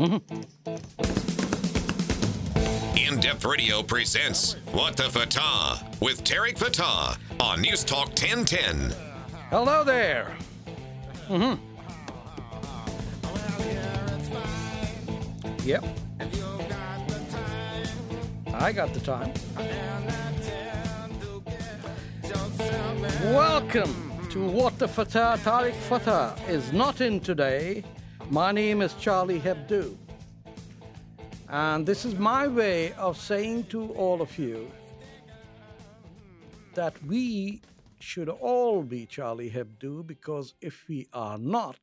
In Depth Radio presents What the Fatah with Tarek Fatah on News Talk 1010. Hello there. Mm-hmm. Yep. I got the time. Welcome to What the Fatah. Tarek Fatah is not in today. My name is Charlie Hebdo. And this is my way of saying to all of you that we should all be Charlie Hebdo because if we are not,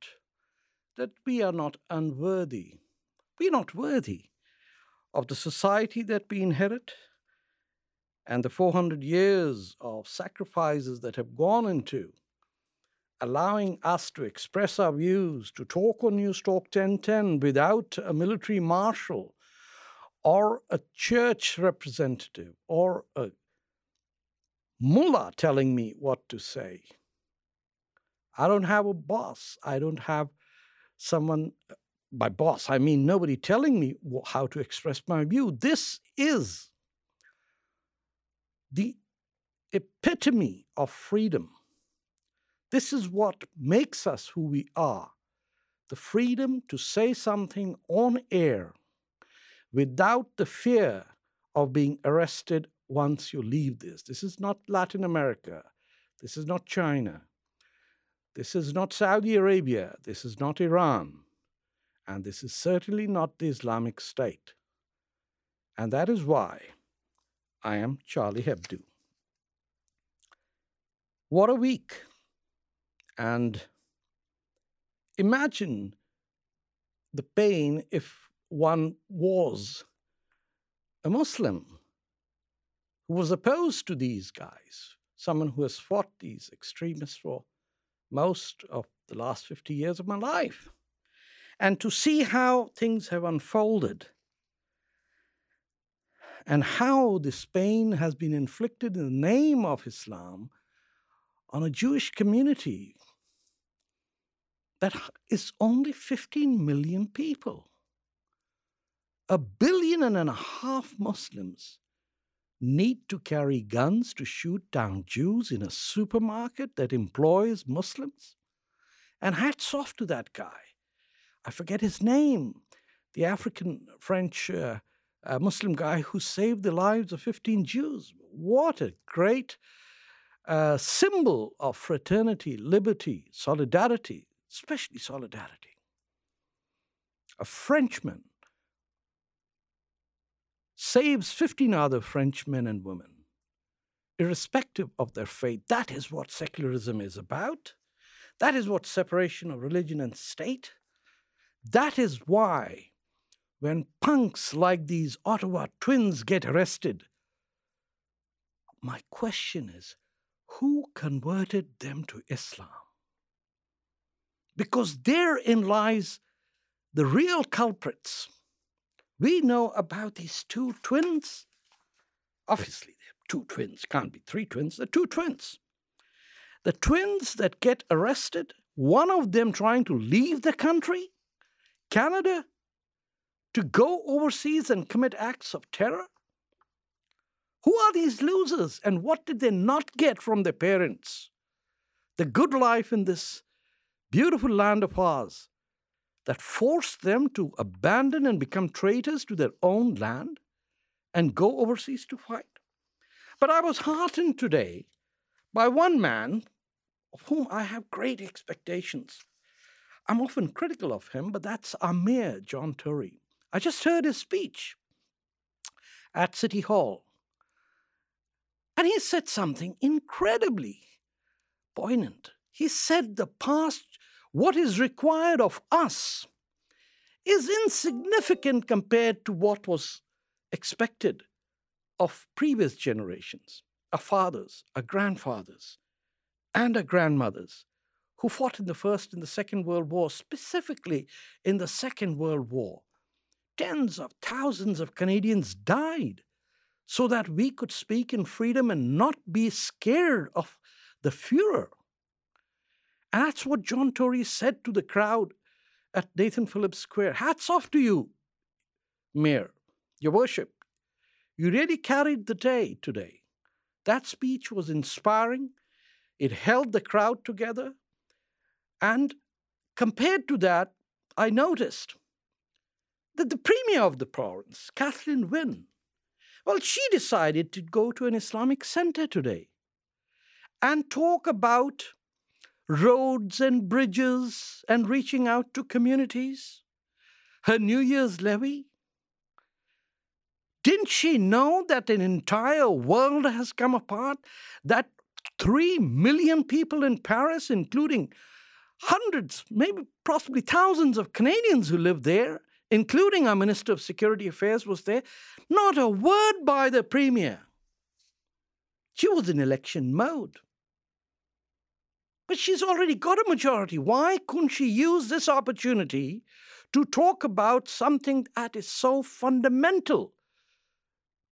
that we are not unworthy. We're not worthy of the society that we inherit and the 400 years of sacrifices that have gone into allowing us to express our views, to talk on News Talk 1010 without a military marshal or a church representative or a mullah telling me what to say. I don't have a boss. I don't have someone, uh, by boss, I mean nobody telling me how to express my view. This is the epitome of freedom. This is what makes us who we are the freedom to say something on air without the fear of being arrested once you leave this. This is not Latin America. This is not China. This is not Saudi Arabia. This is not Iran. And this is certainly not the Islamic State. And that is why I am Charlie Hebdo. What a week! And imagine the pain if one was a Muslim who was opposed to these guys, someone who has fought these extremists for most of the last 50 years of my life. And to see how things have unfolded and how this pain has been inflicted in the name of Islam on a Jewish community that is only 15 million people. A billion and a half Muslims need to carry guns to shoot down Jews in a supermarket that employs Muslims? And hats off to that guy. I forget his name, the African French uh, uh, Muslim guy who saved the lives of 15 Jews. What a great uh, symbol of fraternity, liberty, solidarity, especially solidarity. A Frenchman saves 15 other French men and women, irrespective of their faith. That is what secularism is about. That is what separation of religion and state. That is why, when punks like these Ottawa twins get arrested, my question is who converted them to Islam? Because therein lies the real culprits. We know about these two twins. Obviously, they're two twins, can't be three twins, they're two twins. The twins that get arrested, one of them trying to leave the country, Canada, to go overseas and commit acts of terror? Who are these losers and what did they not get from their parents? The good life in this beautiful land of ours that forced them to abandon and become traitors to their own land and go overseas to fight. But I was heartened today by one man of whom I have great expectations. I'm often critical of him, but that's our mayor, John Tory. I just heard his speech at City Hall. And he said something incredibly poignant. He said the past what is required of us is insignificant compared to what was expected of previous generations, our fathers, our grandfathers, and our grandmothers who fought in the First and the Second World War, specifically in the Second World War. Tens of thousands of Canadians died so that we could speak in freedom and not be scared of the Fuhrer. And that's what John Tory said to the crowd at Nathan Phillips Square. Hats off to you, Mayor, your worship. You really carried the day today. That speech was inspiring. It held the crowd together. And compared to that, I noticed that the premier of the province, Kathleen Wynne, well, she decided to go to an Islamic center today and talk about roads and bridges and reaching out to communities. Her New Year's levee. Didn't she know that an entire world has come apart? That three million people in Paris, including hundreds, maybe possibly thousands of Canadians who live there, including our Minister of Security Affairs, was there. Not a word by the Premier. She was in election mode. But she's already got a majority. Why couldn't she use this opportunity to talk about something that is so fundamental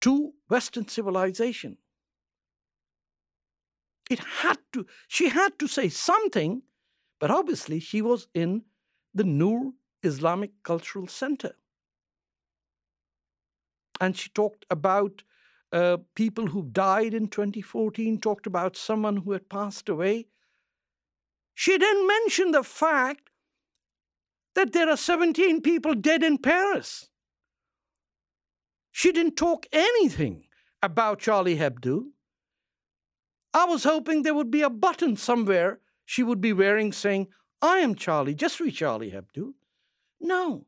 to Western civilization? It had to, she had to say something, but obviously she was in the Noor Islamic Cultural Center. And she talked about uh, people who died in 2014, talked about someone who had passed away. She didn't mention the fact that there are 17 people dead in Paris. She didn't talk anything about Charlie Hebdo. I was hoping there would be a button somewhere she would be wearing saying, I am Charlie, just free Charlie Hebdo. No.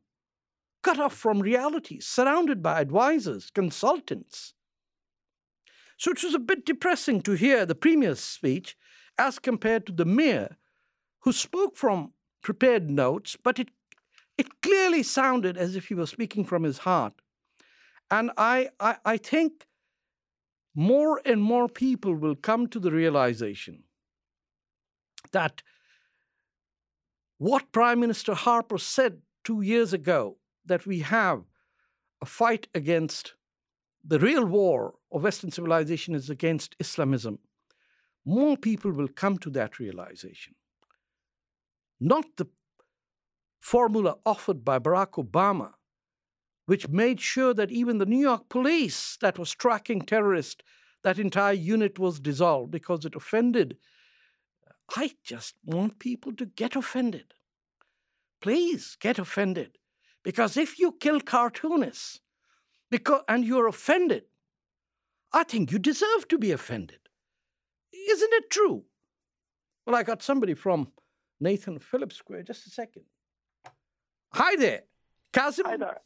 Cut off from reality, surrounded by advisors, consultants. So it was a bit depressing to hear the Premier's speech as compared to the Mayor, who spoke from prepared notes, but it, it clearly sounded as if he was speaking from his heart. And I, I, I think more and more people will come to the realization that what Prime Minister Harper said two years ago that we have a fight against the real war of Western civilization is against Islamism, more people will come to that realization. Not the formula offered by Barack Obama, which made sure that even the New York police that was tracking terrorists, that entire unit was dissolved because it offended. I just want people to get offended. Please get offended. Because if you kill cartoonists because, and you're offended, I think you deserve to be offended. Isn't it true? Well, I got somebody from Nathan Phillips Square. Just a second. Hi there, Kazim. Hi there.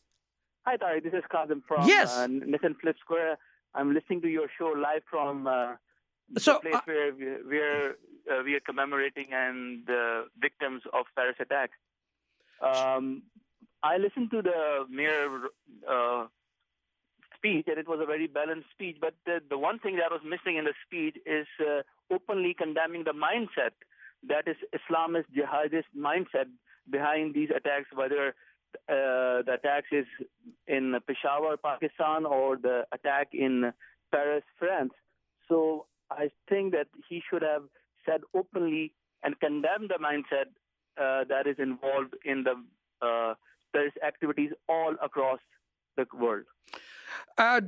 Hi there. This is Kazim from yes. uh, Nathan Phillips Square. I'm listening to your show live from uh, so, the place uh, where we, we're uh, we are commemorating and the victims of Paris attacks. Um, I listened to the mayor uh, speech, and it was a very balanced speech. But the, the one thing that was missing in the speech is uh, openly condemning the mindset that is Islamist jihadist mindset behind these attacks, whether uh, the attack is in Peshawar, Pakistan, or the attack in Paris, France. So I think that he should have said openly and condemned the mindset uh, that is involved in the uh, terrorist activities all across the world. Uh,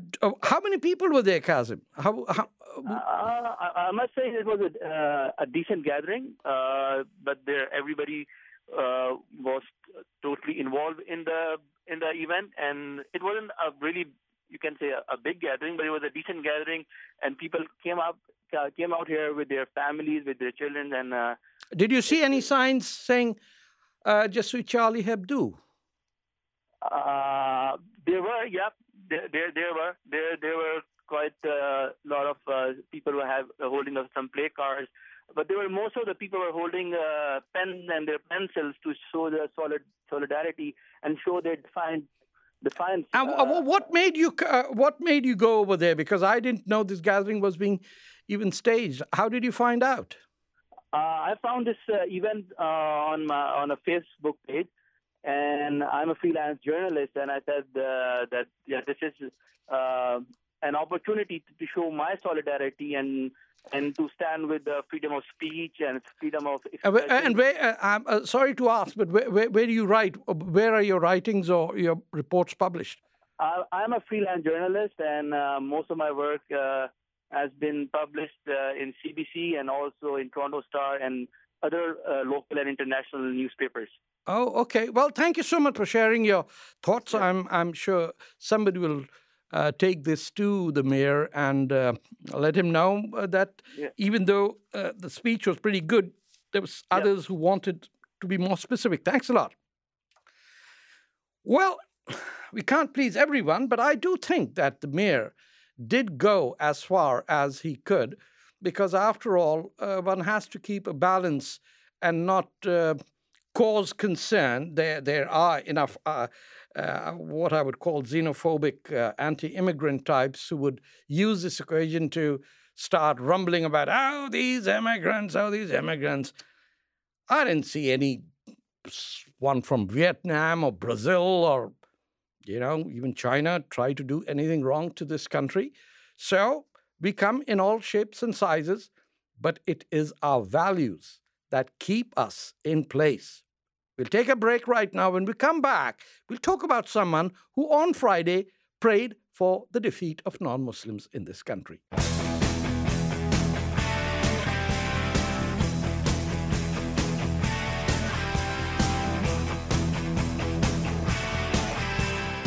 how many people were there, Kazim? How, how, uh, I, I, must say it was a, uh, a decent gathering, uh, but there everybody uh, was totally involved in the in the event, and it wasn't a really you can say a, a big gathering, but it was a decent gathering, and people came up came out here with their families, with their children, and. Did you see any signs saying uh, "Je Charlie Hebdo"? Uh, there were, yeah, there, there, there were, there, there were quite a lot of uh, people who have uh, holding some play cards, but there were most of the people were holding uh, pens and their pencils to show their solid solidarity and show their defiant defiance. And uh, what made you uh, what made you go over there? Because I didn't know this gathering was being even staged. How did you find out? Uh, I found this uh, event uh, on my, on a Facebook page, and I'm a freelance journalist. And I said uh, that yeah, this is an opportunity to, to show my solidarity and and to stand with the freedom of speech and freedom of expression. Uh, and where, uh, I'm uh, sorry to ask, but where, where, where, do you write? Where are your writings or your reports published? I'm a freelance journalist, and uh, most of my work uh, has been published uh, in CBC and also in Toronto Star and other local and international newspapers. Oh, okay. Well, thank you so much for sharing your thoughts. Yeah. I'm I'm sure somebody will uh, take this to the mayor and uh, let him know uh, that yeah. even though uh, the speech was pretty good, there was others yeah. who wanted to be more specific. Thanks a lot. Well, we can't please everyone, but I do think that the mayor did go as far as he could, because after all, uh, one has to keep a balance and not uh, cause concern. There, there are enough uh, what I would call xenophobic uh, anti immigrant types who would use this occasion to start rumbling about, oh, these immigrants, oh, these immigrants. I didn't see any one from Vietnam or Brazil or, you know, even China try to do anything wrong to this country. So we come in all shapes and sizes, but it is our values that keep us in place. We'll take a break right now. When we come back, we'll talk about someone who on Friday prayed for the defeat of non Muslims in this country.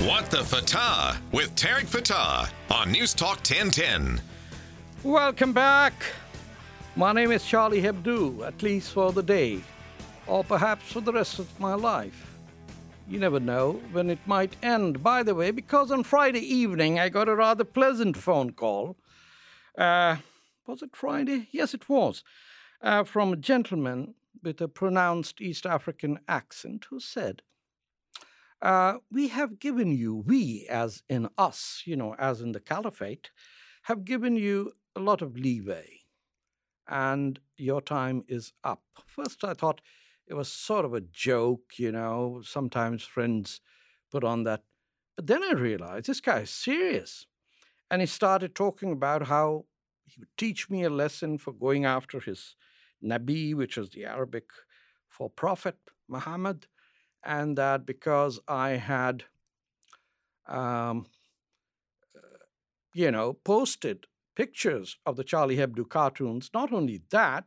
What the Fatah with Tarek Fatah on News Talk 1010. Welcome back. My name is Charlie Hebdo, at least for the day or perhaps for the rest of my life. You never know when it might end. By the way, because on Friday evening I got a rather pleasant phone call. Uh, was it Friday? Yes, it was. Uh, from a gentleman with a pronounced East African accent who said, uh, We have given you, we as in us, you know, as in the caliphate, have given you a lot of leeway, and your time is up. First, I thought, it was sort of a joke, you know. Sometimes friends put on that. But then I realized this guy is serious. And he started talking about how he would teach me a lesson for going after his Nabi, which is the Arabic for Prophet Muhammad, and that because I had, um, uh, you know, posted pictures of the Charlie Hebdo cartoons, not only that,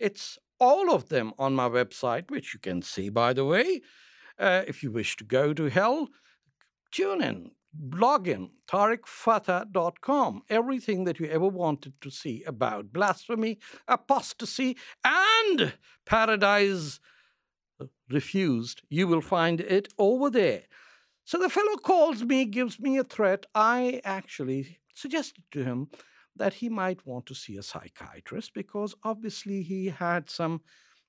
it's all of them on my website, which you can see, by the way. Uh, if you wish to go to hell, tune in, log in, tariqfatah.com. Everything that you ever wanted to see about blasphemy, apostasy, and paradise refused, you will find it over there. So the fellow calls me, gives me a threat. I actually suggested to him that he might want to see a psychiatrist because obviously he had some,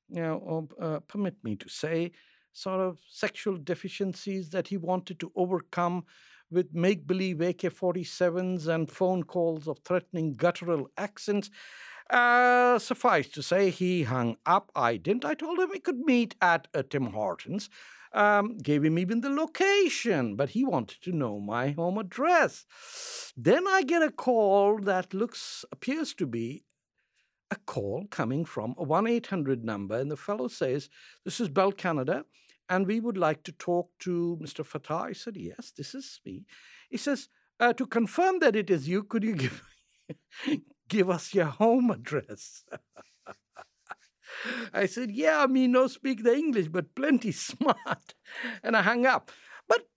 you know, uh, permit me to say, sort of sexual deficiencies that he wanted to overcome with make believe AK 47s and phone calls of threatening guttural accents. Uh, suffice to say, he hung up. I didn't. I told him we could meet at a Tim Hortons um, gave him even the location, but he wanted to know my home address. Then I get a call that looks, appears to be a call coming from a 1 800 number, and the fellow says, This is Bell Canada, and we would like to talk to Mr. Fatah. I said, Yes, this is me. He says, uh, To confirm that it is you, could you give, give us your home address? I said, Yeah, me no speak the English, but plenty smart. And I hung up. But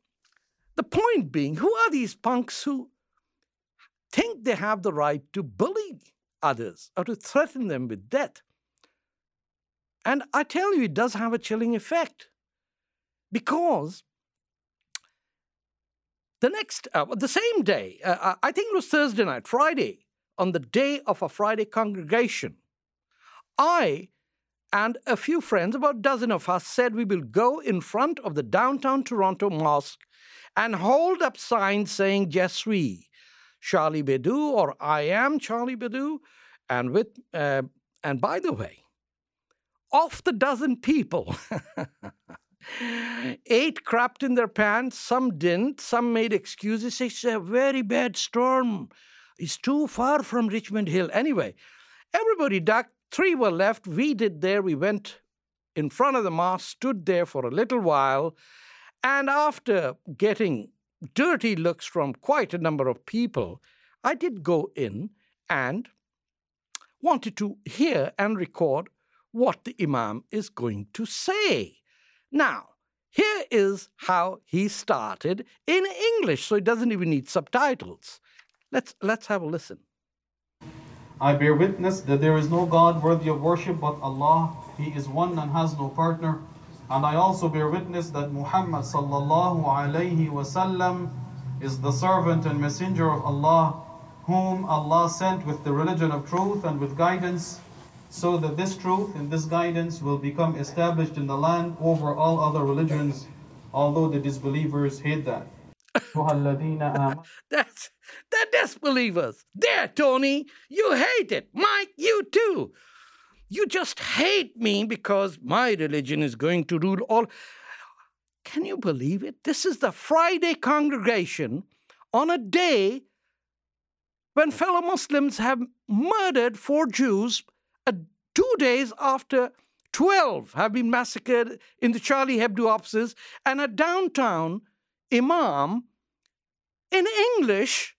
the point being, who are these punks who think they have the right to bully others or to threaten them with death? And I tell you, it does have a chilling effect. Because the next, uh, the same day, uh, uh I think it was Thursday night, Friday, on the day of a Friday congregation, I and a few friends, about a dozen of us, said we will go in front of the downtown Toronto mosque and hold up signs saying Je suis Charlie Hebdo or I am Charlie Hebdo. And with uh, and by the way, of the dozen people Eight crapped in their pants, some didn't, some made excuses. It's a very bad storm. It's too far from Richmond Hill. Anyway, everybody ducked. Three were left. We did there. We went in front of the mast, stood there for a little while, and after getting dirty looks from quite a number of people, I did go in and wanted to hear and record what the Imam is going to say. Now, here is how he started in English, so it doesn't even need subtitles. Let's, let's have a listen. I bear witness that there is no God worthy of worship but Allah. He is one and has no partner. And I also bear witness that Muhammad sallallahu alayhi wasallam is the servant and messenger of Allah, whom Allah sent with the religion of truth and with guidance, so that this truth and this guidance will become established in the land over all other religions, although the disbelievers hate that. That's the disbelievers. There, Tony, you hate it. Mike, you too. You just hate me because my religion is going to rule all. Can you believe it? This is the Friday congregation on a day when fellow Muslims have murdered four Jews, uh, two days after 12 have been massacred in the Charlie Hebdo offices, and a downtown imam in English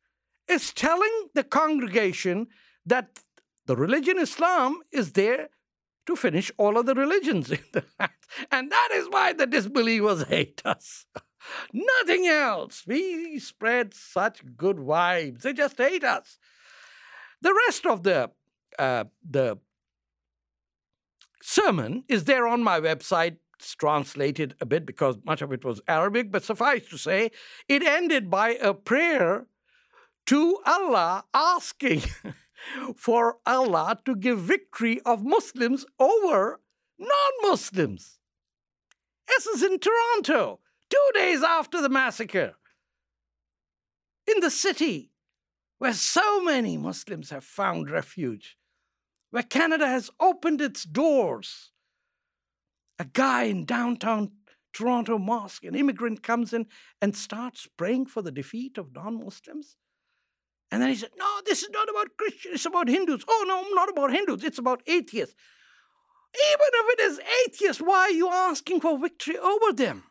is telling the congregation that the religion Islam is there to finish all of the religions in the land. And that is why the disbelievers hate us. Nothing else. We spread such good vibes. They just hate us. The rest of the uh, the sermon is there on my website. Translated a bit because much of it was Arabic, but suffice to say, it ended by a prayer to Allah asking for Allah to give victory of Muslims over non Muslims. This is in Toronto, two days after the massacre. In the city where so many Muslims have found refuge, where Canada has opened its doors. A guy in downtown Toronto Mosque, an immigrant, comes in and starts praying for the defeat of non Muslims. And then he said, No, this is not about Christians, it's about Hindus. Oh, no, not about Hindus, it's about atheists. Even if it is atheists, why are you asking for victory over them?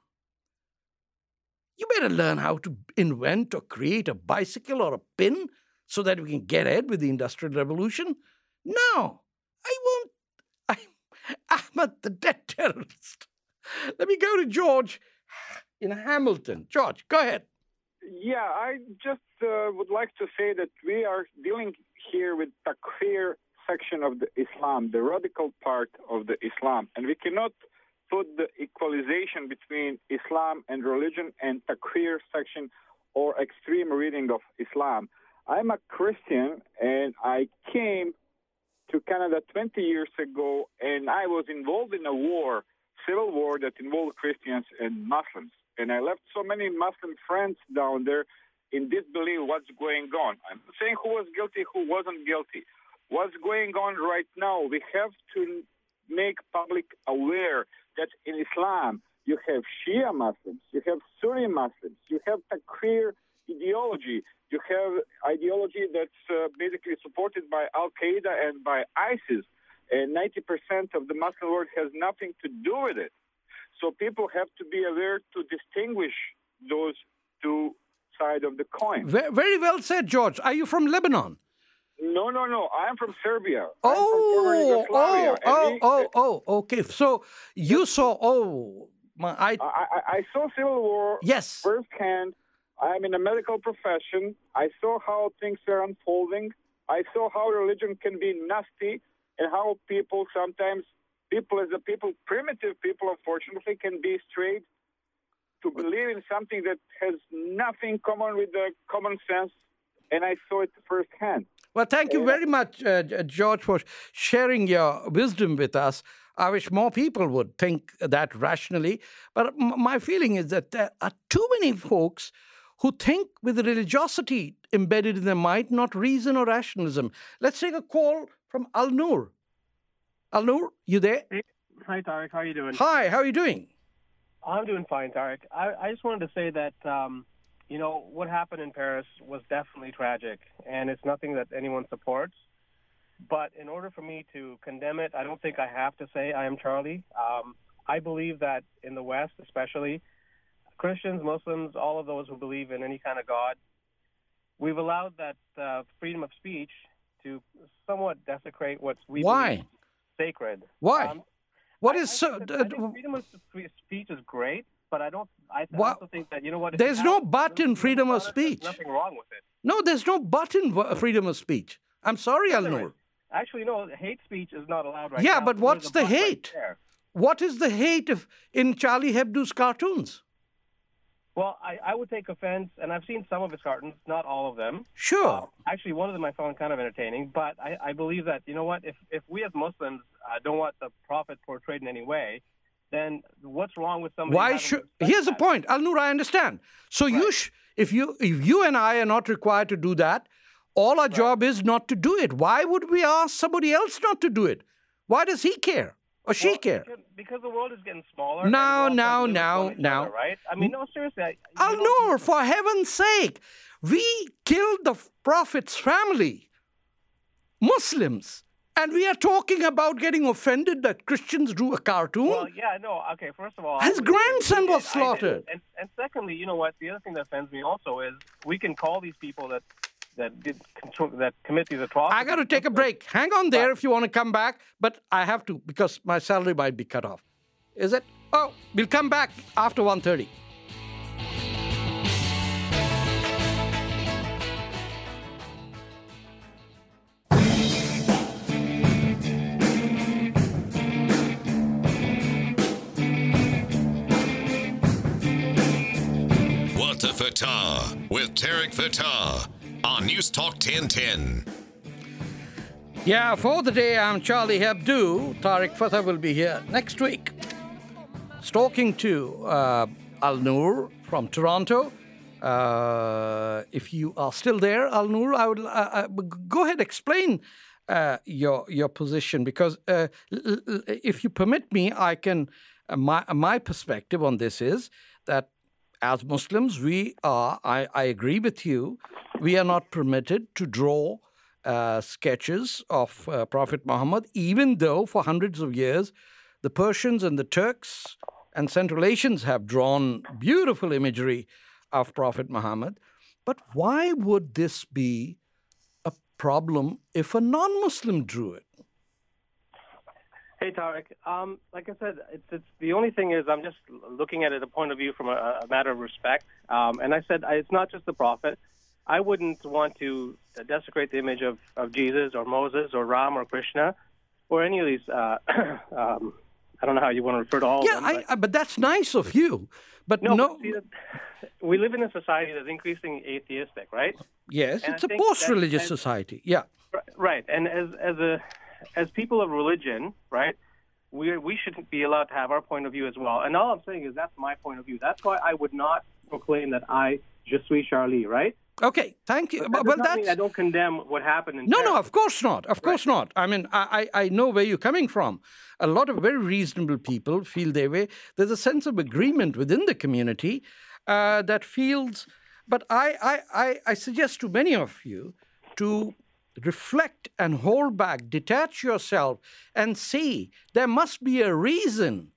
You better learn how to invent or create a bicycle or a pin so that we can get ahead with the Industrial Revolution. No, I won't. Ahmed the dead terrorist. Let me go to George in Hamilton. George, go ahead. Yeah, I just uh, would like to say that we are dealing here with takfir section of the Islam, the radical part of the Islam, and we cannot put the equalization between Islam and religion and takfir section or extreme reading of Islam. I'm a Christian and I came to Canada 20 years ago and I was involved in a war, civil war that involved Christians and Muslims. And I left so many Muslim friends down there in disbelief what's going on. I'm saying who was guilty, who wasn't guilty. What's going on right now? We have to make public aware that in Islam you have Shia Muslims, you have Sunni Muslims, you have Takfir ideology, you have ideology that's uh, basically supported by Al Qaeda and by ISIS, and 90% of the Muslim world has nothing to do with it. So people have to be aware to distinguish those two sides of the coin. Very well said, George. Are you from Lebanon? No, no, no. I'm from Serbia. Oh, from oh, oh, we, oh, oh, okay. So you saw, oh, my, I, I, I saw Civil War yes. firsthand. I'm in a medical profession. I saw how things are unfolding. I saw how religion can be nasty and how people sometimes people as a people, primitive people, unfortunately, can be strayed to believe in something that has nothing common with the common sense, and I saw it firsthand. Well, thank you very much, uh, George, for sharing your wisdom with us. I wish more people would think that rationally. But my feeling is that there are too many folks who think with religiosity embedded in their mind, not reason or rationalism. Let's take a call from Al Nur. Al Nur, you there? Hey. Hi, Tarek. How are you doing? Hi, how are you doing? I'm doing fine, Tarek. I, I just wanted to say that, um, you know, what happened in Paris was definitely tragic, and it's nothing that anyone supports. But in order for me to condemn it, I don't think I have to say I am Charlie. Um, I believe that in the West, especially, Christians, Muslims, all of those who believe in any kind of God, we've allowed that uh, freedom of speech to somewhat desecrate what we Why? believe sacred. Why? Um, what I- is I so? uh, freedom of speech is great, but I don't. I also think that you know what? There's no have- but in freedom of nothing wrong with it, speech. there's Nothing wrong with it. no, there's no but in freedom of speech. I'm sorry, Al Noor. Actually, no. Hate speech is not allowed right Yeah, now. but what's the but right hate? What is the hate of in Charlie Hebdo's cartoons? Well, I, I would take offense, and I've seen some of his cartoons, not all of them. Sure. Uh, actually, one of them I found kind of entertaining, but I, I believe that you know what? If if we as Muslims uh, don't want the prophet portrayed in any way, then what's wrong with somebody? Why should? Here's the point, Al Noor. I understand. So you, sh- if you, if you and I are not required to do that, all our job is not to do it. Why would we ask somebody else not to do it? Why does he care or she Well, care? Because, because the world is getting smaller. No, we're all trying to no, no, no. other, right? I mean, no, seriously. I, Al don't- Noor, for heaven's sake, we killed the Prophet's family, Muslims, and we are talking about getting offended that Christians drew a cartoon. Well, yeah, no, okay. First of all, His grandson was slaughtered. And, and secondly, you know what? The other thing that offends me also is we can call these people that that did control, that commit these atrocities. I got to take a break. Hang on there if you want to come back, but I have to because my salary might be cut off. Is it? Oh, we'll come back after 1.30. What the Fatah with Tarek Fatah News Talk 1010. Yeah, for the day, I'm Charlie Hebdo. Tarek Fatah will be here next week. Talking to uh, Al Noor from Toronto. Uh, if you are still there, Al Noor, I would uh, uh, go ahead explain uh, your your position because uh, if you permit me, I can. My my perspective on this is that as Muslims, we are. I, I agree with you. We are not permitted to draw uh, sketches of uh, Prophet Muhammad, even though for hundreds of years the Persians and the Turks and Central Asians have drawn beautiful imagery of Prophet Muhammad. But why would this be a problem if a non Muslim drew it? Hey Tarek, um, like I said, it's, it's the only thing is I'm just looking at it a point of view from a, a matter of respect. Um, and I said it's not just the prophet. I wouldn't want to desecrate the image of, of Jesus or Moses or Ram or Krishna or any of these. Uh, um, I don't know how you want to refer to all Yeah, of them. Yeah, but- but that's nice of you. But no, no, but see, we live in a society that's increasingly atheistic, right? yes, and it's I a post-religious that- society. Yeah. Right, and as as a as people of religion, right, we we shouldn't be allowed to have our point of view as well. And all I'm saying is that's my point of view. That's why I would not proclaim that I je suis Charlie, right? Okay, thank you. But that but that's I don't condemn what happened in No, no, of course not. Of course not. I mean, I, I, I know where you're coming from. A lot of very reasonable people feel their way. There's a sense of agreement within the community uh, that feels. But I, I, I, I suggest to many of you to reflect and hold back, detach yourself, and see there must be a reason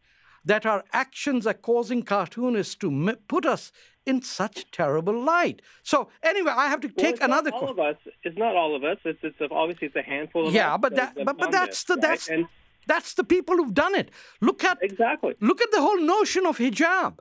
that our actions are causing cartoonists to m- put us in such terrible light. So anyway, I have to Well, take not another. all que- of us. It's not all of us. It's it's obviously it's a handful of yeah, but that, that but, but that's the right? that's and that's the people who've done it. Look at exactly. look at the whole notion of hijab.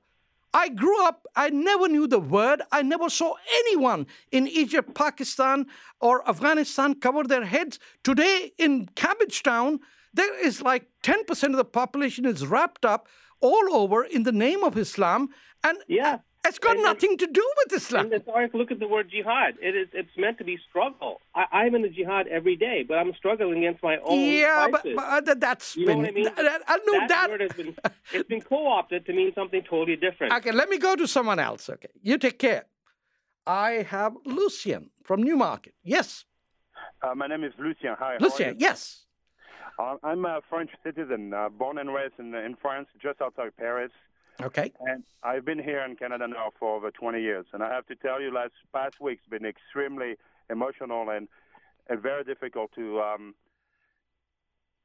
I grew up, I never knew the word. I never saw anyone in Egypt, Pakistan, or Afghanistan cover their heads. Today in Cabbage Town, there is like 10% of the population is wrapped up all over in the name of Islam. And Yeah. it's got And- nothing to do with Islam. And it's look at the word jihad. It is it's meant to be struggle. I, I'm in the jihad every day, but I'm struggling against my own Yeah, but, vices. but uh, that- that's You know been. what I mean? that- that- I know that, that. word has been it's been co-opted to mean something totally different. Okay, let me go to someone else. Okay, you take care. I have Lucien from Newmarket. Yes, Uh, my name is Lucien. Hi. how are Lucien. Yes. Uh, I'm a French citizen, uh, born and raised in, in France, just outside Paris. Okay. And I've been here in Canada now for over 20 years, and I have to tell you, last past week's been extremely emotional and, and very difficult to um,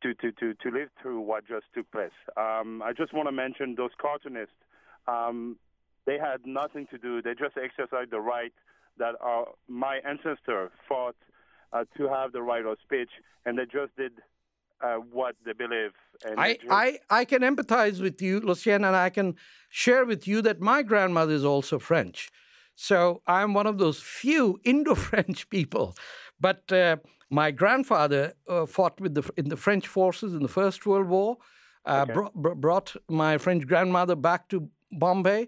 to, to, to, to live through what just took place. Um, I just want to mention those cartoonists. Um, they had nothing to do. They just exercised the right that our, my ancestor fought uh, to have the right of speech, and they just did uh, what they believe. And I, I, I can empathize with you, Lucien, and I can share with you that my grandmother is also French. So I'm one of those few Indo French people. But uh, my grandfather uh, fought with the, in the French forces in the First World War, uh, bro- bro- brought my French grandmother back to Bombay.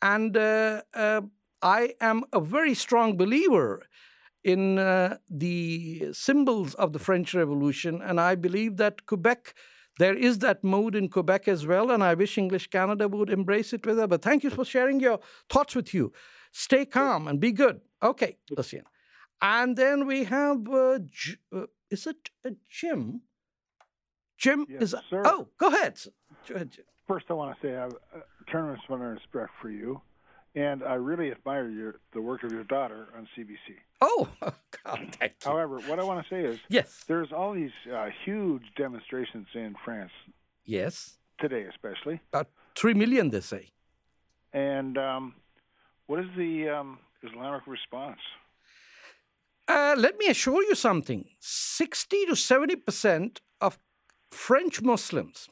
And uh, uh, I am a very strong believer in uh, the symbols of the French Revolution, and I believe that Quebec, there is that mode in Quebec as well, and I wish English Canada would embrace it with her. But thank you for sharing your thoughts with you. Stay calm and be good. Okay, Lucien. And then we have, uh, J- uh, is it uh, Jim? Jim Yes, is. sir. Oh, go ahead. Go ahead, First, I want to say I have a tremendous amount of respect for you, and I really admire your the work of your daughter on CBC. Oh, God, thank you. However, what I want to say is Yes, there's all these uh, huge demonstrations in France yes. today, especially, About three million, they say. and um, what is the um, Islamic response? Uh, let me assure you something 60 to 70% of French Muslims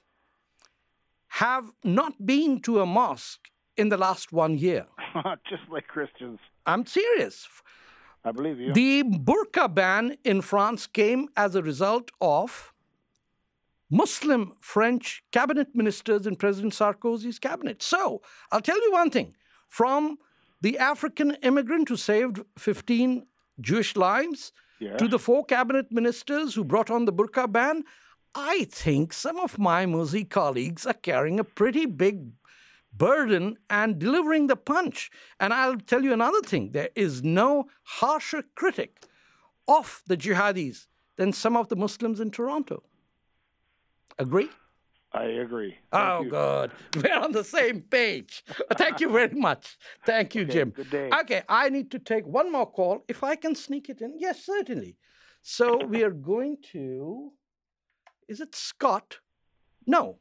have not been to a mosque in the last one year. Just like Christians, I'm serious. I believe you. The burqa ban in France came as a result of Muslim French cabinet ministers in President Sarkozy's cabinet. So I'll tell you one thing from the African immigrant who saved 15 Jewish lives Yeah. to the four cabinet ministers who brought on the burqa ban, I think some of my Muslim colleagues are carrying a pretty big burden and delivering the punch. And I'll tell you another thing there is no harsher critic of the jihadis than some of the Muslims in Toronto. Agree? I agree. Thank Oh, you. good. We're on the same page. Thank you very much. Thank you, Jim. good day. Okay, I need to take one more call. If I can sneak it in. Yes, certainly. So we are going to. Is it Scott? No.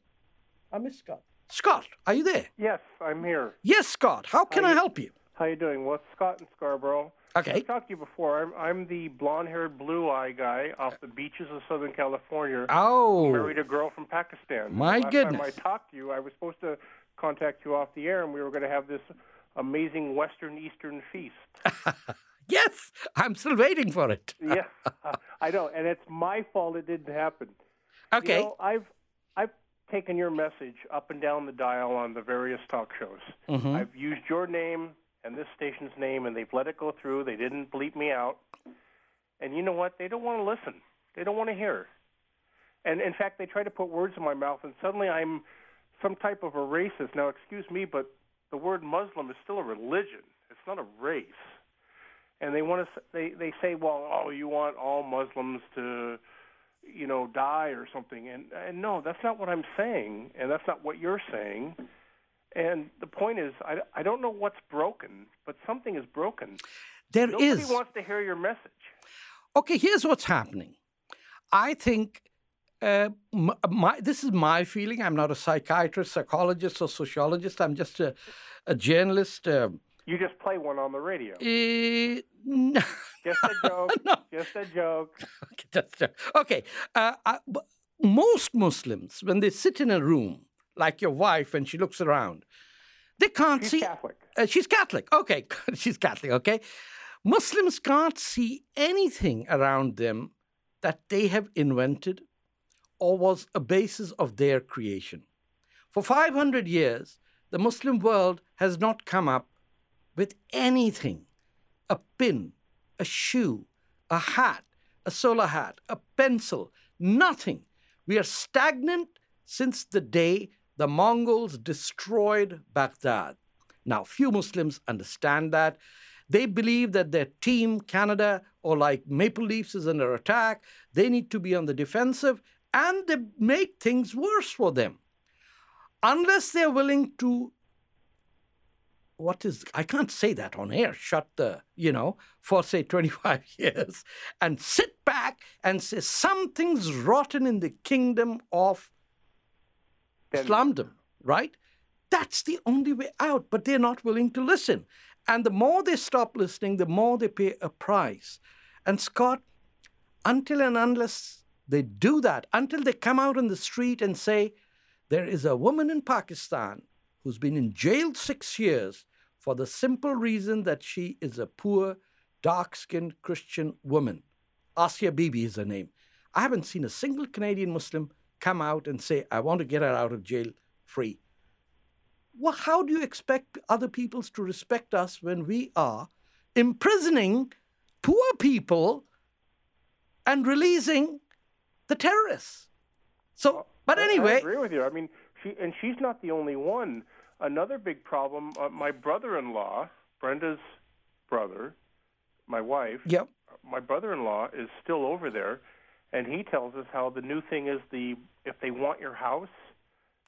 I miss Scott. Scott, are you there? Yes, I'm here. Yes, Scott. How can I help you? How you doing? Well, Scott in Scarborough. Okay. I've talked to you before. I'm, I'm the blonde-haired, blue-eye guy off the beaches of Southern California. Oh. Married a girl from Pakistan. My Last goodness. time I talked to you, I was supposed to contact you off the air, and we were going to have this amazing Western Eastern feast. Yes, I'm still waiting for it. yeah, I know, and it's my fault it didn't happen. Okay. You know, I've taken your message up and down the dial on the various talk shows. Mhm. I've used your name and this station's name, and they've let it go through. They didn't bleep me out. And you know what? They don't want to listen. They don't want to hear. And in fact, they try to put words in my mouth, and suddenly I'm some type of a racist. Now, excuse me, but the word Muslim is still a religion. It's not a race. And they want to. They they say, well, oh, you want all Muslims to you know, die or something. And and no, that's not what I'm saying, and that's not what you're saying. And the point is, I, I don't know what's broken, but something is broken. There Nobody is. wants to hear your message. Okay, here's what's happening. I think uh, my, this is my feeling. I'm not a psychiatrist, psychologist, or sociologist. I'm just a, a journalist. Uh, You just play one on the radio. eh, no, Just a joke. no. Just a joke. Okay, okay. Uh, uh, but most Muslims, when they sit in a room, like your wife, and she looks around, they can't She's see. Catholic. Uh, she's Catholic. Okay, she's Catholic. Okay. Muslims can't see anything around them that they have invented or was a basis of their creation. For 500 years, the Muslim world has not come up with anything a pin, a shoe, a hat, a solar hat, a pencil, nothing. We are stagnant since the day the Mongols destroyed Baghdad. Now, few Muslims understand that. They believe that their team, Canada, or like Maple Leafs, is under attack. They need to be on the defensive, and they make things worse for them. Unless they're willing to what is I can't say that on air. Shut the you know for say 25 years and sit back and say something's rotten in the kingdom of Islamdom, right? That's the only way out. But they're not willing to listen, and the more they stop listening, the more they pay a price. And Scott, until and unless they do that, until they come out on the street and say, there is a woman in Pakistan who's been in jail six years for the simple reason that she is a poor, dark skinned Christian woman. Asia Bibi is her name. I haven't seen a single Canadian Muslim come out and say, I want to get her out of jail free. Well, how do you expect other peoples to respect us when we are imprisoning poor people and releasing the terrorists? So, but anyway, I agree with you. I mean, she and she's not the only one. Another big problem. Uh, my brother-in-law, Brenda's brother, my wife. Yep. My brother-in-law is still over there, and he tells us how the new thing is the if they want your house,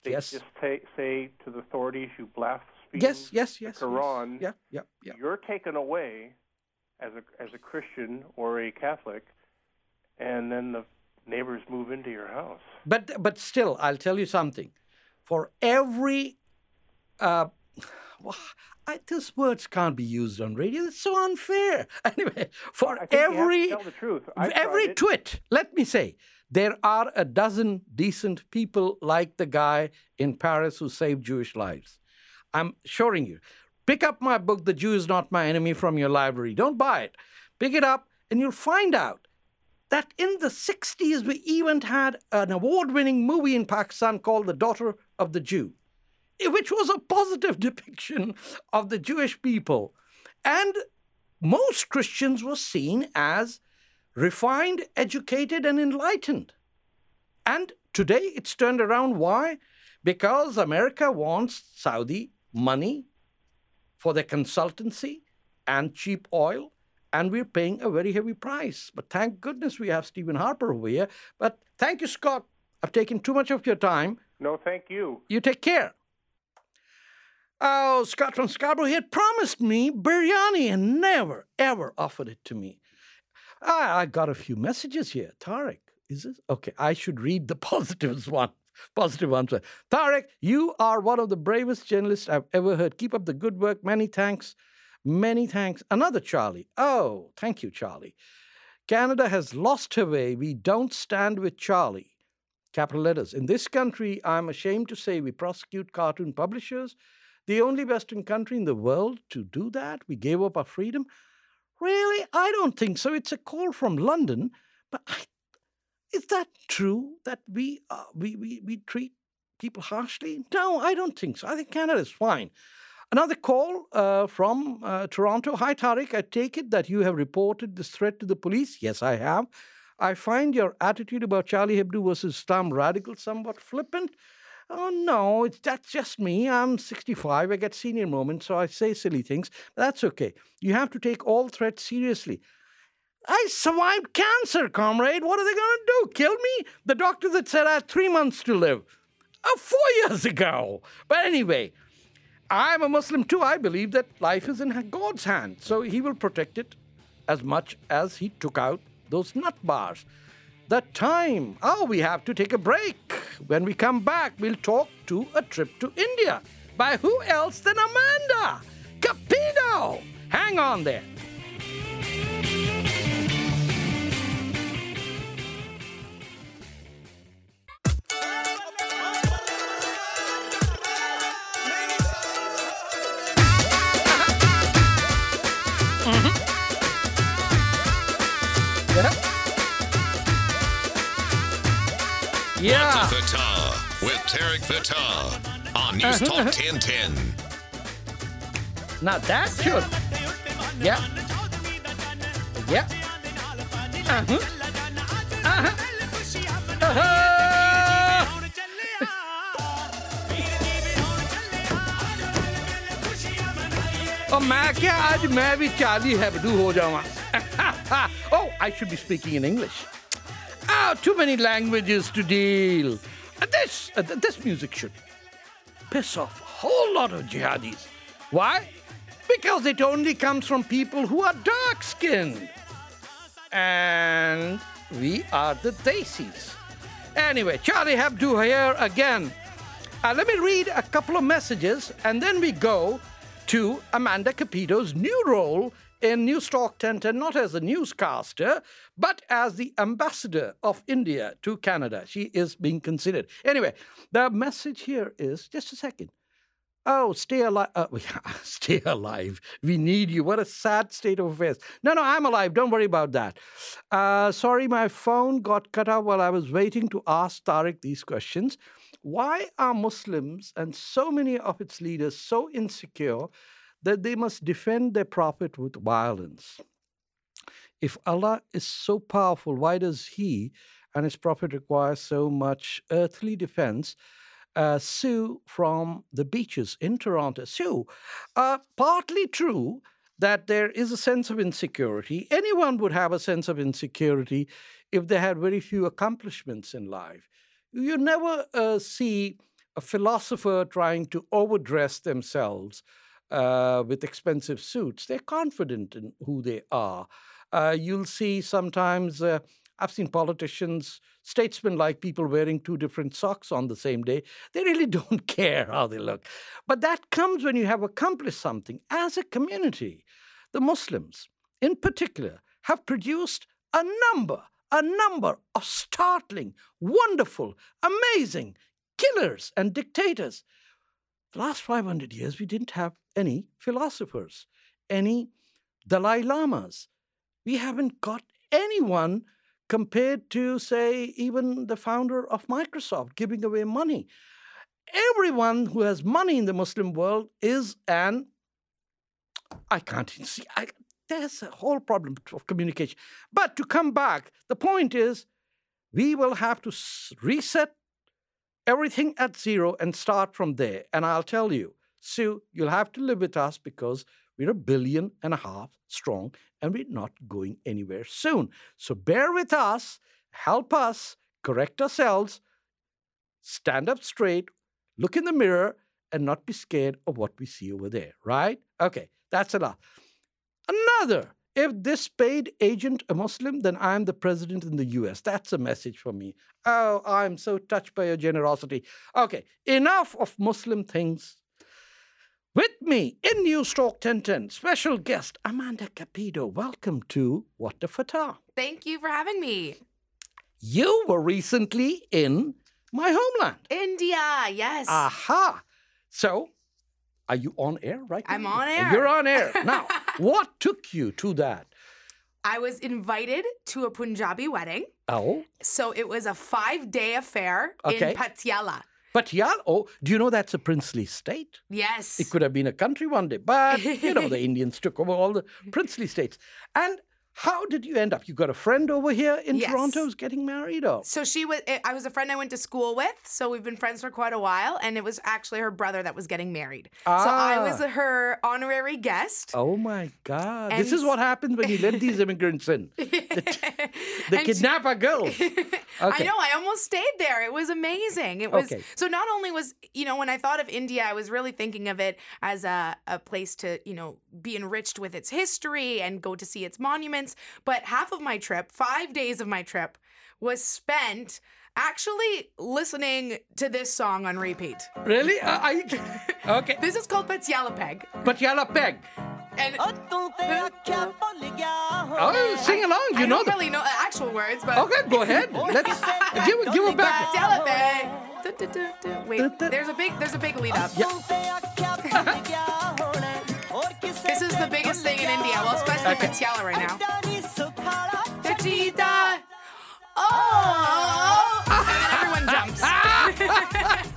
they Yes. just ta- say to the authorities, "You blaspheme yes, yes, yes. the Quran. Yes. Yeah, yeah, yeah. You're taken away as a as a Christian or a Catholic, and then the neighbors move into your house." But but still, I'll tell you something. For every, uh, well, I, these words can't be used on radio. It's so unfair. Anyway, for I think you have to every tell the truth. Every twit, let me say, there are a dozen decent people like the guy in Paris who saved Jewish lives. I'm assuring you. Pick up my book, The Jew is Not My Enemy, from your library. Don't buy it. Pick it up, and you'll find out that in the 60s, we even had an award winning movie in Pakistan called The Daughter of the Jew, which was a positive depiction of the Jewish people. And most Christians were seen as refined, educated, and enlightened. And today it's turned around. Why? Because America wants Saudi money for their consultancy and cheap oil, and we're paying a very heavy price. But thank goodness we have Stephen Harper over here. But thank you, Scott. I've taken too much of your time. No, thank you. You take care. Oh, Scott from Scarborough, he had promised me biryani and never, ever offered it to me. Ah, I got a few messages here. Tarek, is this? Okay, I should read the positives one. Positive one. Tarek, you are one of the bravest journalists I've ever heard. Keep up the good work. Many thanks. Many thanks. Another Charlie. Oh, thank you, Charlie. Canada has lost her way. We don't stand with Charlie. Capital letters. In this country, I'm ashamed to say we prosecute cartoon publishers. The only Western country in the world to do that. We gave up our freedom. Really? I don't think so. It's a call from London. But I, is that true that we, uh, we, we, we treat people harshly? No, I don't think so. I think Canada is fine. Another call uh, from uh, Toronto. Hi, Tarek. I take it that you have reported this threat to the police. Yes, I have. I find your attitude about Charlie Hebdo versus Islam radical somewhat flippant. Oh, no, it's, that's just me. I'm 65. I get senior moments, so I say silly things. That's okay. You have to take all threats seriously. I survived cancer, comrade. What are they going to do? Kill me? The doctor that said I had three months to live. Oh, four years ago. But anyway, I'm a Muslim too. I believe that life is in God's hand. So he will protect it as much as he took out those nut bars. The time. Oh, we have to take a break. When we come back, we'll talk to a trip to India. By who else than Amanda? Capito! Hang on there. Tarek Fatah on News Talk 1010. Now that should. Yeah. Yeah. Uh-huh. Uh-huh. Uh-huh. और मैं क्या आज मैं भी चाली हैबडू हो जाऊं oh I should be speaking in English ah too many languages to deal Uh, this uh, this music should piss off a whole lot of jihadis why Because it only comes from people who are dark skinned. And we are the Desis. Anyway, Charlie Hebdo here again. Uh, let me read a couple of messages and then we go to Amanda Capito's new role in News Talk 1010, not as a newscaster, but as the ambassador of India to Canada. She is being considered. Anyway, the message here is just a second. Oh, stay alive. Uh, stay alive. We need you. What a sad state of affairs. No, no, I'm alive. Don't worry about that. Uh, sorry, my phone got cut out while I was waiting to ask Tarek these questions. Why are Muslims and so many of its leaders so insecure that they must defend their prophet with violence? If Allah is so powerful, why does He and His prophet require so much earthly defense? uh, Sue from the beaches in Toronto. Sue, uh, partly true that there is a sense of insecurity. Anyone would have a sense of insecurity if they had very few accomplishments in life. You never uh, see a philosopher trying to overdress themselves uh, with expensive suits. They're confident in who they are. Uh, you'll see sometimes uh, I've seen politicians, statesmen like people wearing two different socks on the same day. They really don't care how they look. But that comes when you have accomplished something. As a community, the Muslims, in particular, have produced a number, a number of startling, wonderful, amazing killers and dictators. The last 500 years, we didn't have any philosophers, any Dalai Lamas. We haven't got anyone compared to, say, even the founder of Microsoft giving away money. Everyone who has money in the Muslim world is an I can't see. I, there's a whole problem of communication. But to come back, the point is we will have to reset everything at zero and start from there. And I'll tell you, Sue, you'll have to live with us because we're a billion and a half strong and we're not going anywhere soon. So bear with us, help us correct ourselves, stand up straight, look in the mirror, and not be scared of what we see over there, right? Okay, that's enough. Another, if this paid agent a Muslim, then I'm the president in the US. That's a message for me. Oh, I'm so touched by your generosity. Okay, enough of Muslim things with me in News Talk 1010, special guest Amanda Capito. Welcome to What the Fatah. Thank you for having me. You were recently in my homeland. India, yes. Aha. So, are you on air right I'm now? on air. You're on air. Now, what took you to that? I was invited to a Punjabi wedding. Oh, So it was a five day affair Okay. in Patiala. but yeah, oh, do you know that's a princely state? Yes. It could have been a country one day, but you know, the Indians took over all the princely states. And how did you end up? You got a friend over here in Yes. Toronto who's getting married, or? So she was. I was a friend I went to school with. So we've been friends for quite a while, and it was actually her brother that was getting married. ah. So I was Ah. her honorary guest. Oh my God. this is what happens when you let these immigrants in—the And she- kidnap our girls. I know. I almost stayed there. It was amazing. It was Okay. so. Not only was you know when I thought of India, I was really thinking of it as a a place to you know be enriched with its history and go to see its monuments. But half of my trip, five days of my trip, was spent actually listening to this song on repeat. Really? Uh, I, okay. This is called Patiala Peg. But yellow peg. And Oh, sing along. You I know don't the. really know the actual words, but Okay, go ahead. Let's give it, give it back. Patiala Peg. Du- du- du- du. Wait, there's a big there's a big lead up. This is the biggest thing in India, well, especially Okay. Patiala right now. Cheetah. Oh. oh! And then everyone jumps.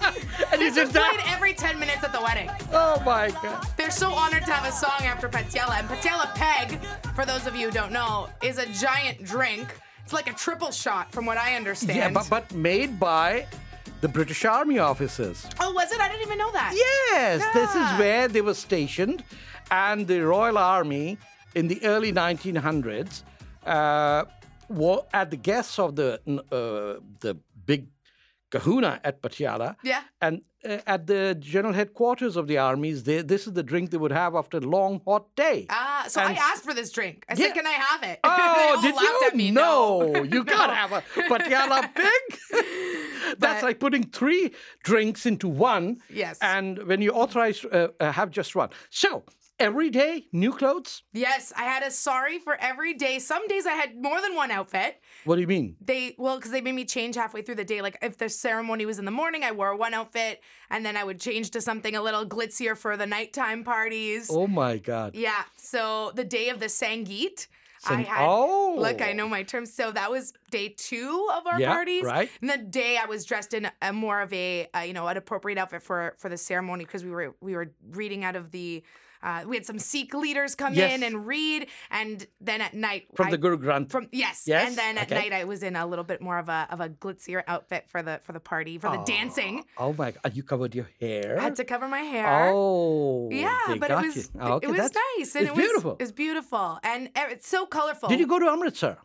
And you this did is played every 10 minutes at the wedding. Oh my God. They're so honored to have a song after Patiala. And Patiala Peg, for those of you who don't know, is a giant drink. It's like a triple shot, from what I understand. Yeah, but, but made by the British Army officers. oh, was it? I didn't even know that. Yes, this is where they were stationed, and the Royal Army in the early 1900s uh, were at the guests of the uh, the big kahuna at Patiala. Yeah. And uh, at the general headquarters of the armies, they, this is the drink they would have after a long, hot day. Ah, so I asked for this drink. I said, Yeah. "Can I have it?" Oh, did you? At me. No, you No. can't have a Patiala Peg. That's But- like putting three drinks into one. Yes. And when you authorize, uh, uh, have just one. So every day, new clothes. Yes, I had a sari for every day. Some days I had more than one outfit. What do you mean? They well, because they made me change halfway through the day. Like if the ceremony was in the morning, I wore one outfit, and then I would change to something a little glitzier for the nighttime parties. Oh my God. Yeah. So the day of the Sangeet, I had oh. look, I know my terms. So that was day two of our Yeah, parties. right. And the day I was dressed in a more of a uh, you know an appropriate outfit for for the ceremony because we were we were reading out of the. Uh, we had some Sikh leaders come Yes. in and read, and then at night From I- the Guru Granth. from yes, Yes? and then at Okay. night I was in a little bit more of a of a glitzier outfit for the for the party for the dancing. Oh my God. You covered your hair. I had to cover my hair. Oh. Yeah, but it was Oh, okay, it was that's- nice and it was beautiful. it was beautiful and it's so colorful. Did you go to Amritsar?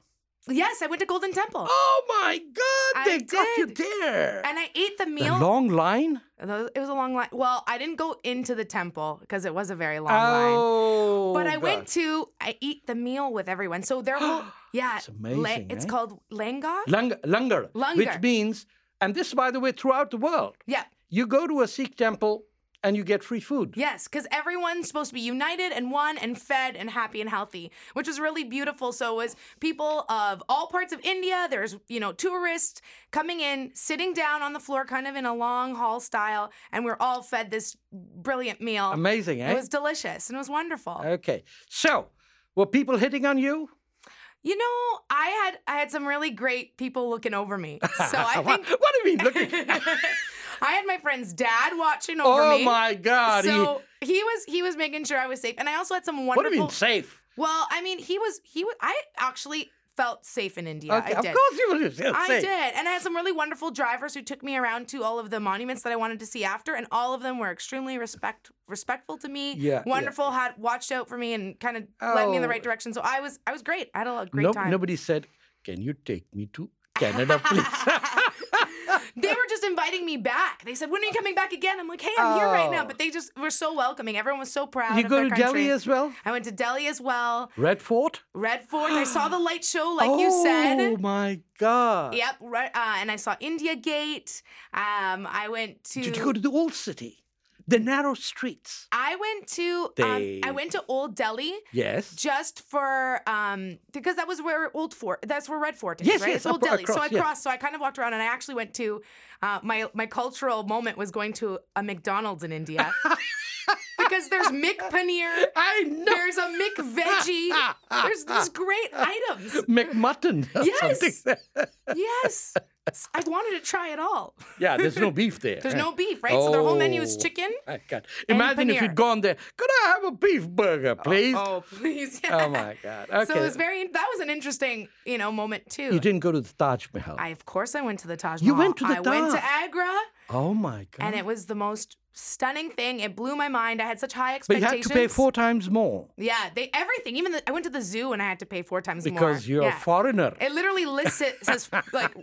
Yes, I went to Golden Temple. Oh my God. I They got you did. there. And I ate the the meal. long line. It was a long line. Well, I didn't go into the temple because it was a very long line. Oh. But I God. went to I eat the meal with everyone. So their whole yeah, It's la- amazing, it's eh? called langar. Lang- Langar, which means, and this, by the way, throughout the world, yeah. you go to a Sikh temple and you get free food. Yes, because everyone's supposed to be united and one and fed and happy and healthy, which was really beautiful. So it was people of all parts of India. There's, you know, tourists coming in, sitting down on the floor, kind of in a long hall style, and we're all fed this brilliant meal. Amazing, eh? It was delicious and it was wonderful. Okay. So, were people hitting on you? You know, I had I had some really great people looking over me. So I think what do you mean? Looking. I had my friend's dad watching oh over oh me. Oh my God. So he was he was making sure I was safe, and I also had some wonderful. what do you mean safe? Well, I mean, he was he was. I actually felt safe in India. okay, I did. of course you were safe. I did, and I had some really wonderful drivers who took me around to all of the monuments that I wanted to see after, and all of them were extremely respect respectful to me. Yeah, yeah. wonderful. Had watched out for me and kind of led me in the Oh. right direction. So I was I was great. I had a great No, time. nobody said, "Can you take me to Canada, please?" they were just inviting me back. They said, "When are you coming back again?" I'm like, "Hey, I'm here right now." Oh. But they just were so welcoming. Everyone was so proud. you of go their to country. Delhi as well? I went to Delhi as well. Red Fort? Red Fort. I saw the light show, like oh, you said. Oh my God. Yep, right. Uh, and I saw India Gate. Um, I went to. Did you go to the old city? The narrow streets? I went to. Um, I went to Old Delhi. Yes. Just for um because that was where Old Fort that's where Red Fort is Yes, right yes, it's Old up- Delhi so I across, yes. crossed so I kind of walked around and I actually went to uh, my my cultural moment was going to a McDonald's in India because there's Mick Paneer I know. there's a Mick Veggie there's these great items McMutton. Yes. something. yes I wanted to try it all yeah, there's no beef there. there's no beef right so their whole menu is Oh, chicken my God. Imagine if you'd gone there. Could I have a beef burger, oh, please? oh please Oh, my God. Okay. so it was very that was an interesting you know moment too you didn't go to the Taj Mahal. I of course I went to the Taj Mahal. You went to the I went to Agra, oh, my God. and it was the most stunning thing. It blew my mind. I had such high expectations. but you expectations. had to pay four times more Yeah, they everything. Even the, I went to the zoo and I had to pay four times more. because you're yeah. a foreigner. It literally lists it says like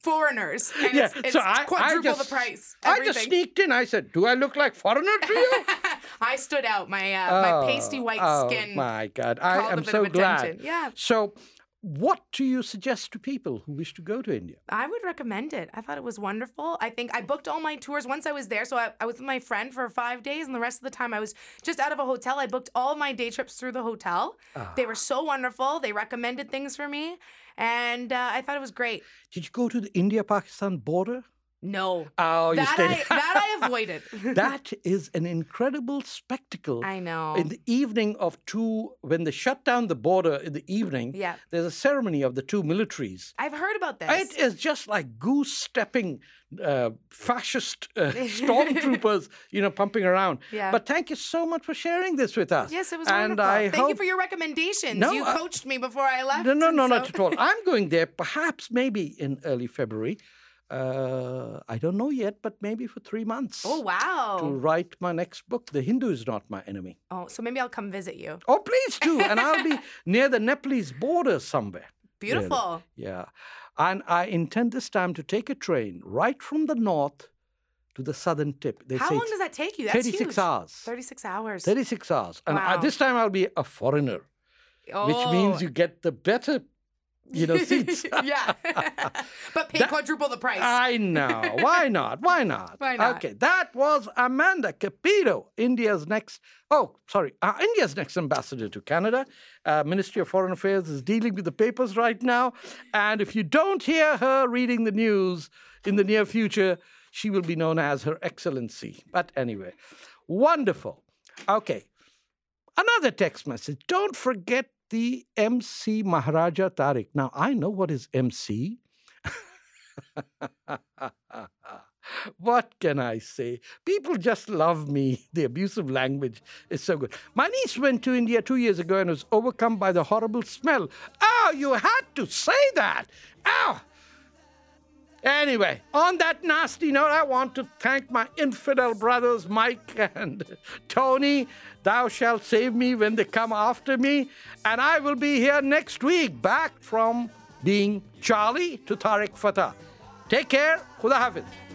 foreigners, and yeah, it's, it's so I, I quadruple the price. I just everything. sneaked in. I said, "Do I look like foreigner to you?" I stood out. My uh, my pasty white oh, skin. my God, I called a am bit so of glad. attention. Yeah. So, what do you suggest to people who wish to go to India? I would recommend it. I thought it was wonderful. I think I booked all my tours once I was there. So I, I was with my friend for five days, and the rest of the time I was just out of a hotel. I booked all my day trips through the hotel. They were so wonderful. They recommended things for me, and uh, I thought it was great. Did you go to the India-Pakistan border? No, Oh, you that stayed. I that I avoided. that is an incredible spectacle. I know. In the evening of two, when they shut down the border in the evening, Yeah. there's a ceremony of the two militaries. I've heard about this. It is just like goose stepping uh, fascist uh, stormtroopers, you know, pumping around. Yeah. But thank you so much for sharing this with us. Yes, it was and wonderful. I Thank hope... you for your recommendations. No, you uh, coached me before I left. No, no, no, so- not at all. I'm going there perhaps maybe in early February. Uh, I don't know yet, but maybe for three months. Oh wow. To write my next book, The Hindu is Not My Enemy. Oh, so maybe I'll come visit you. Oh, please do. And I'll be near the Nepalese border somewhere. Beautiful. Yeah. And I intend this time to take a train right from the north to the southern tip. They How long does that take you? That's 36 huge. hours. 36 hours. 36 hours. And I, this time I'll be a foreigner, which means Oh. you get the better, you know, seats. yeah. but pay That- quadruple the price. I know. Why not? Why not? Why not? Okay, that was Amanda Capito, India's next. Oh, sorry, uh, India's next ambassador to Canada. Uh, Ministry of Foreign Affairs is dealing with the papers right now, and if you don't hear her reading the news in the near future, she will be known as Her Excellency. But anyway, wonderful. Okay, another text message. Don't forget the MC Maharaja Tarek. Now I know what is MC. what can I say? People just love me. The abusive language is so good. My niece went to India two years ago and was overcome by the horrible smell. Oh, you had to say that. Oh. Anyway, on that nasty note, I want to thank my infidel brothers, Mike and Tony. Thou shalt save me when they come after me. And I will be here next week, back from being Charlie to Tarek Fatah. Take care. Khuda Hafiz.